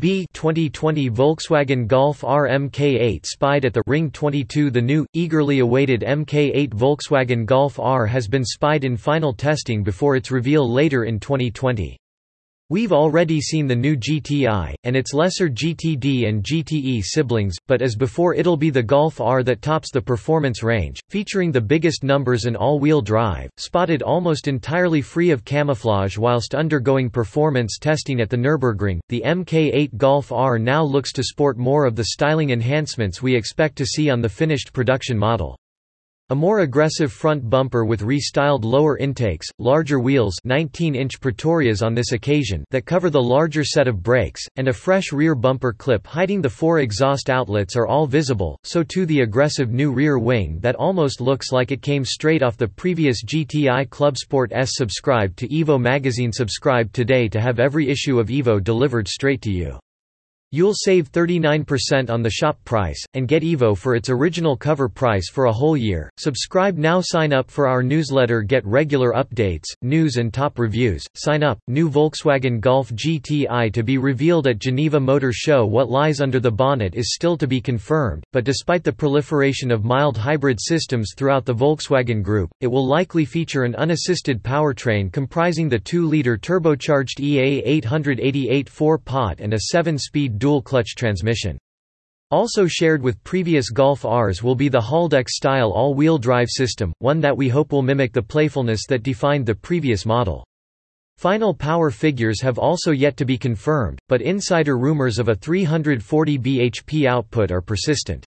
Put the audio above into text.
B 2020 Volkswagen Golf R MK8 spied at the Ring 22 The new, eagerly awaited MK8 Volkswagen Golf R has been spied in final testing before its reveal later in 2020. We've already seen the new GTI, and its lesser GTD and GTE siblings, but as before it'll be the Golf R that tops the performance range, featuring the biggest numbers and all-wheel drive, spotted almost entirely free of camouflage whilst undergoing performance testing at the Nürburgring. The MK8 Golf R now looks to sport more of the styling enhancements we expect to see on the finished production model. A more aggressive front bumper with restyled lower intakes, larger wheels 19-inch Pretorias on this occasion that cover the larger set of brakes, and a fresh rear bumper clip hiding the four exhaust outlets are all visible, so too the aggressive new rear wing that almost looks like it came straight off the previous GTI Clubsport S. Subscribe to Evo magazine Subscribe today to have every issue of Evo delivered straight to you. You'll save 39% on the shop price, and get Evo for its original cover price for a whole year. Subscribe now Sign up for our newsletter Get regular updates, news and top reviews. Sign up, new Volkswagen Golf GTI to be revealed at Geneva Motor Show What lies under the bonnet is still to be confirmed, but despite the proliferation of mild hybrid systems throughout the Volkswagen Group, it will likely feature an unassisted powertrain comprising the 2-liter turbocharged EA 888 4-pot and a 7-speed dual-clutch transmission. Also shared with previous Golf Rs will be the Haldex-style all-wheel drive system, one that we hope will mimic the playfulness that defined the previous model. Final power figures have also yet to be confirmed, but insider rumors of a 340 bhp output are persistent.